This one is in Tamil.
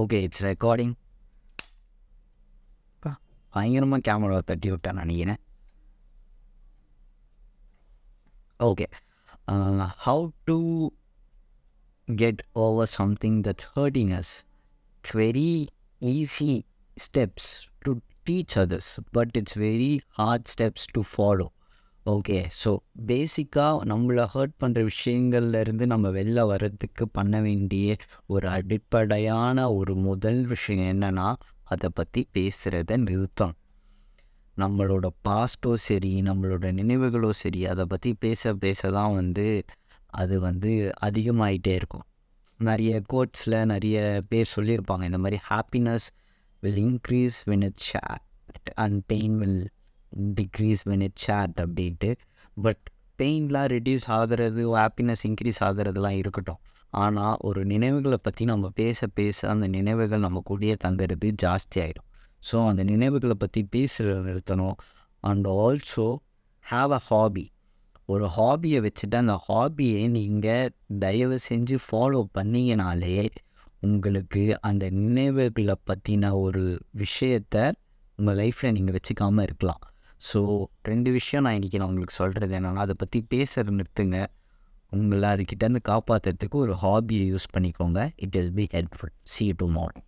ஓகே இட்ஸ் ரெக்கார்டிங் பயங்கரமாக கேமரா தட்டி விட்டேன் நினைக்கிறேன் okay how to get over something that's hurting us. It's very easy steps to teach others, but it's very hard steps to follow. okay so பேசிக்காக நம்மளை ஹர்ட் பண்ணுற விஷயங்கள்லேருந்து நம்ம வெளில வர்றதுக்கு பண்ண வேண்டிய ஒரு அடிப்படையான ஒரு முதல் விஷயம் என்னென்னா அதை பற்றி பேசுகிறத நிறுத்தம். நம்மளோட பாஸ்ட்டோ சரி நம்மளோட நினைவுகளோ சரி அதை பற்றி பேச பேச தான் வந்து அது வந்து அதிகமாகிட்டே இருக்கும். நிறைய கோட்ஸில் நிறைய பேர் சொல்லியிருப்பாங்க இந்த மாதிரி happiness will increase when it shared and pain will decrease when it shared அப்படின்ட்டு. பட் பெயின்லாம் ரெடியூஸ் ஆகிறது ஹாப்பினஸ் இன்க்ரீஸ் ஆகிறதுலாம் இருக்கட்டும். ஆனால் ஒரு நினைவுகளை பற்றி நம்ம பேச பேச அந்த நினைவுகள் நம்ம கூடயே தங்குறது ஜாஸ்தி ஆகிடும் ஸோ அந்த நினைவுகளை பற்றி பேசுகிறத நிறுத்தணும். And also have a hobby ஒரு ஹாபியை வச்சுட்டு அந்த ஹாபியை நீங்கள் தயவு செஞ்சு ஃபாலோ பண்ணிங்கனாலே உங்களுக்கு அந்த நினைவுகளை பற்றின ஒரு விஷயத்தை உங்கள் லைஃப்பில் நீங்கள் வச்சுக்காமல் இருக்கலாம். ஸோ ரெண்டு விஷயம் நான் இன்றைக்கி நான் உங்களுக்கு சொல்கிறது என்னென்னா அதை பற்றி பேசுகிற நிறுத்துங்க. உங்களை அதுக்கிட்டேருந்து காப்பாற்றுறதுக்கு ஒரு ஹாபியை யூஸ் பண்ணிக்கோங்க. It will be helpful see to morning